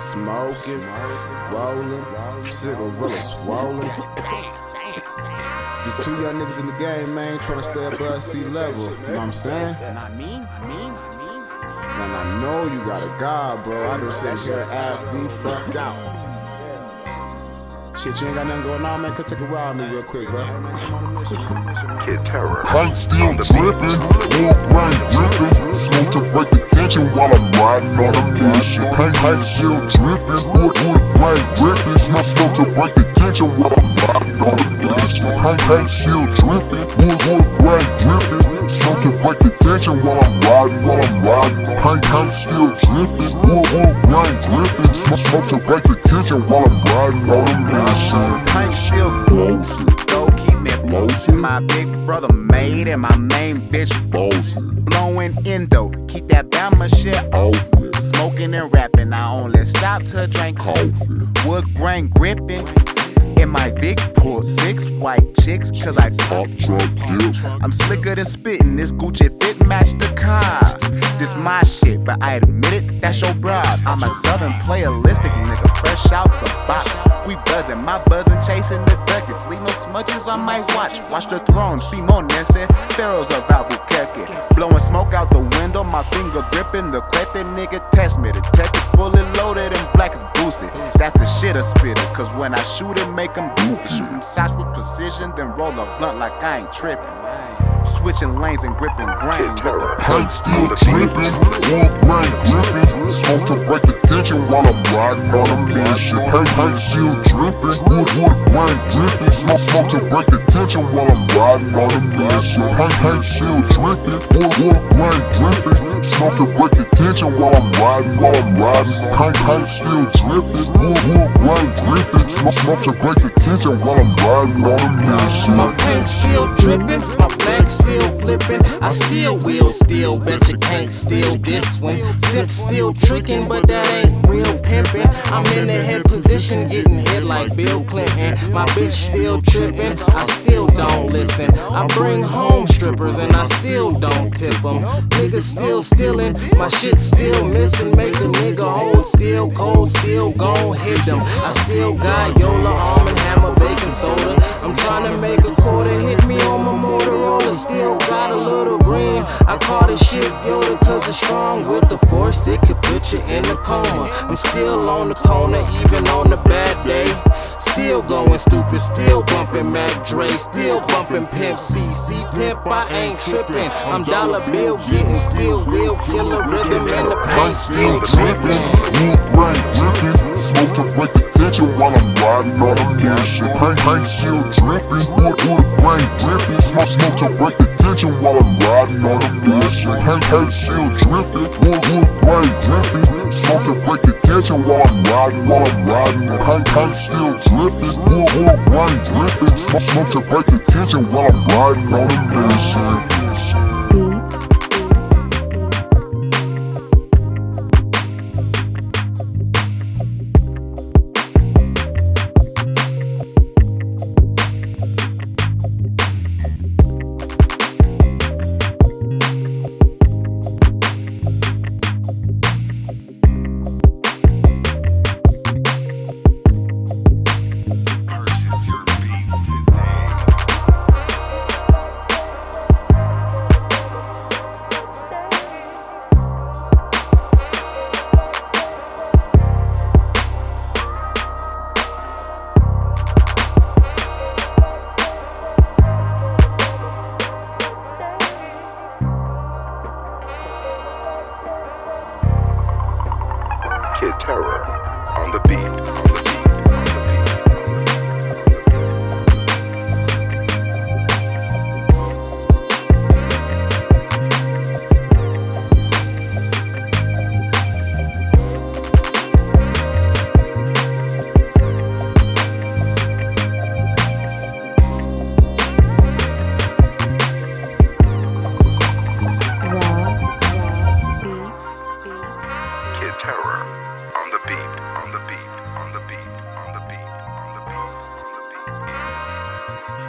Smoking, rolling, cigarette swollen. Just two young niggas in the game, man, trying to stay above sea level. You know what I'm saying? Not me, me, me. And I know you got a God, bro. I've been sitting here ass the fuck out. Shit, you ain't got nothing going on, man. Come take a ride with me real quick, bro. Kid Terror. Paint still dripping, wood grain dripping. Smoke to break the tension while I'm riding on a mission. Paint, paint still dripping, wood, wood grain dripping. Smoke, smoke to break the tension while I'm riding on a mission. Paint, paint still dripping, wood, wood grain dripping. Smoke to break the tension while I'm riding, while I'm riding. Paint, paint still dripping, wood, wood grain dripping. Smoke, smoke to break the tension while I'm riding on a mission. Paint still Bossy, go keep me Bossy. My big brother made and my main bitch bossy, blowing endo. Keep that Bama shit off. Smoking and rapping, I only stop to drink coffee. wood grain gripping. In my big pool, six white chicks, cause I Pop truck dip, I'm slicker than spitting. This Gucci fit match the cars. This my shit, but I admit it, that's your broad. I'm a southern playalistic nigga, fresh out the box. We buzzing, my buzzing, chasing the ducats. Leave no smudges on my watch. Watch the throne, Simon Nesse, Pharaohs of Albuquerque. Blowing smoke out the window, my finger gripping the crete nigga. Test me, the fully loaded and black and boozy. That's the shit I spitter, cause when I shoot it, make them goofy. Shooting shots with precision, then roll a blunt like I ain't tripping. Switching lanes and gripping grain. Kid with the Terror. Paint still dripping, wood grain gripping. Smoke to break the tension while I'm riding on a mission. Paint, paint still dripping, wood, wood grain gripping. Smoke, smoke to break the tension while I'm riding on a mission. Paint, paint still dripping, wood, wood grain dripping. Smoke to break the tension while I'm riding, while I'm riding. Paint, paint still dripping, wood, wood grain dripping. Smoke, smoke to break the tension while I'm riding on a mission. My paint still dripping, my back still flipping. I still will, still bet you can't steal this one. Since still tricking, but that ain't real pimping. I'm in the head position, getting hit like Bill Clinton. My bitch still tripping, I still don't listen. I bring home strippers and I still don't tip them. Niggas still stealing, my shit still missing. Make a nigga hold still cold, still gon' hit them. I still got Yola arm and hammer This shit Yoda cause it's strong with the force. It could put you in a coma. I'm still on the corner, even on the bad day. Still going stupid, still bumping Mac Dre, still bumping Pimp CC. Pimp, I ain't tripping. I'm dollar bill getting still real killer rhythm and the Paint still dripping. wood grain dripping. Smoke to break the tension while I'm riding on a mission. Paint, paint still dripping, wood, wood grain dripping. Smoke, smoke to break the tension while I'm riding on a mission. Paint, paint still dripping, wood, wood grain dripping. Smoke to break the tension while I'm riding, while I'm riding. Paint, paint still dripping, wood, wood grain dripping. Smoke, smoke to break the tension while I'm riding on a mission. Kid Terror. On the beat. Música